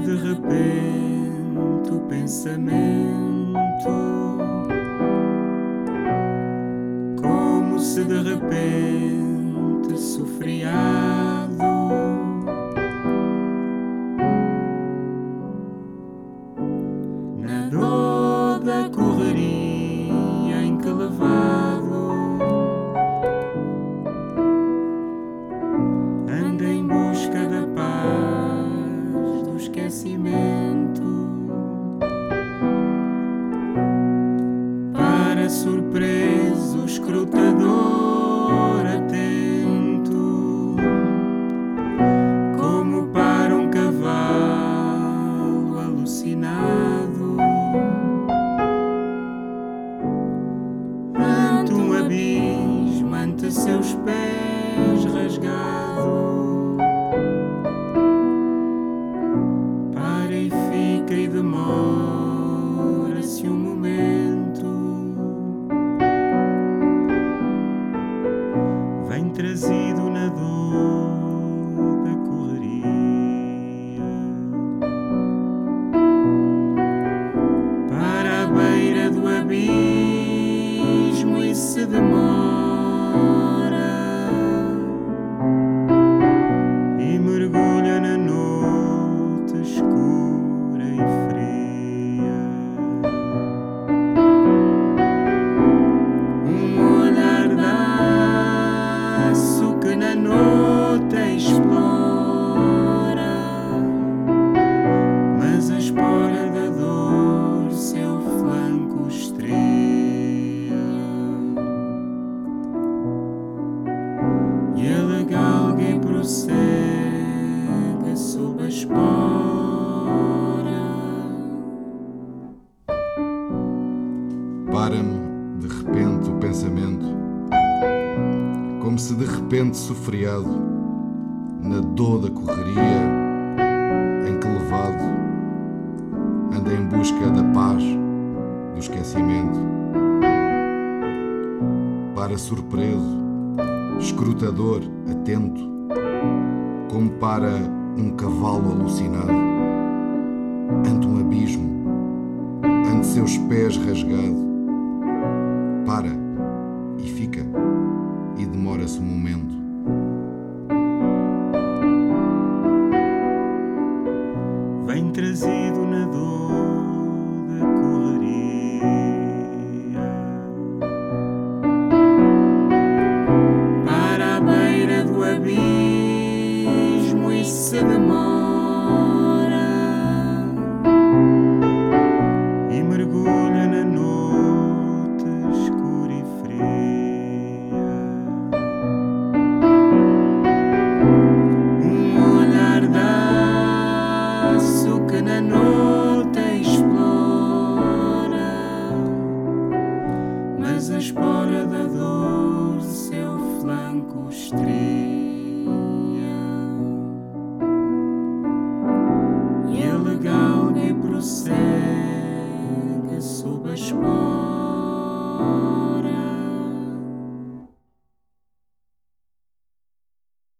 de repente o pensamento, como se de repente sofriado. Na dor da correria Para surpresa, o escrutador do abismo e se demora. Para-me de repente o pensamento, como se de repente sofriado, na dor da correria, em que levado, anda em busca da paz, do esquecimento. Para surpreso, escrutador, atento, como para um cavalo alucinado, ante um abismo, ante seus pés rasgado, cinema.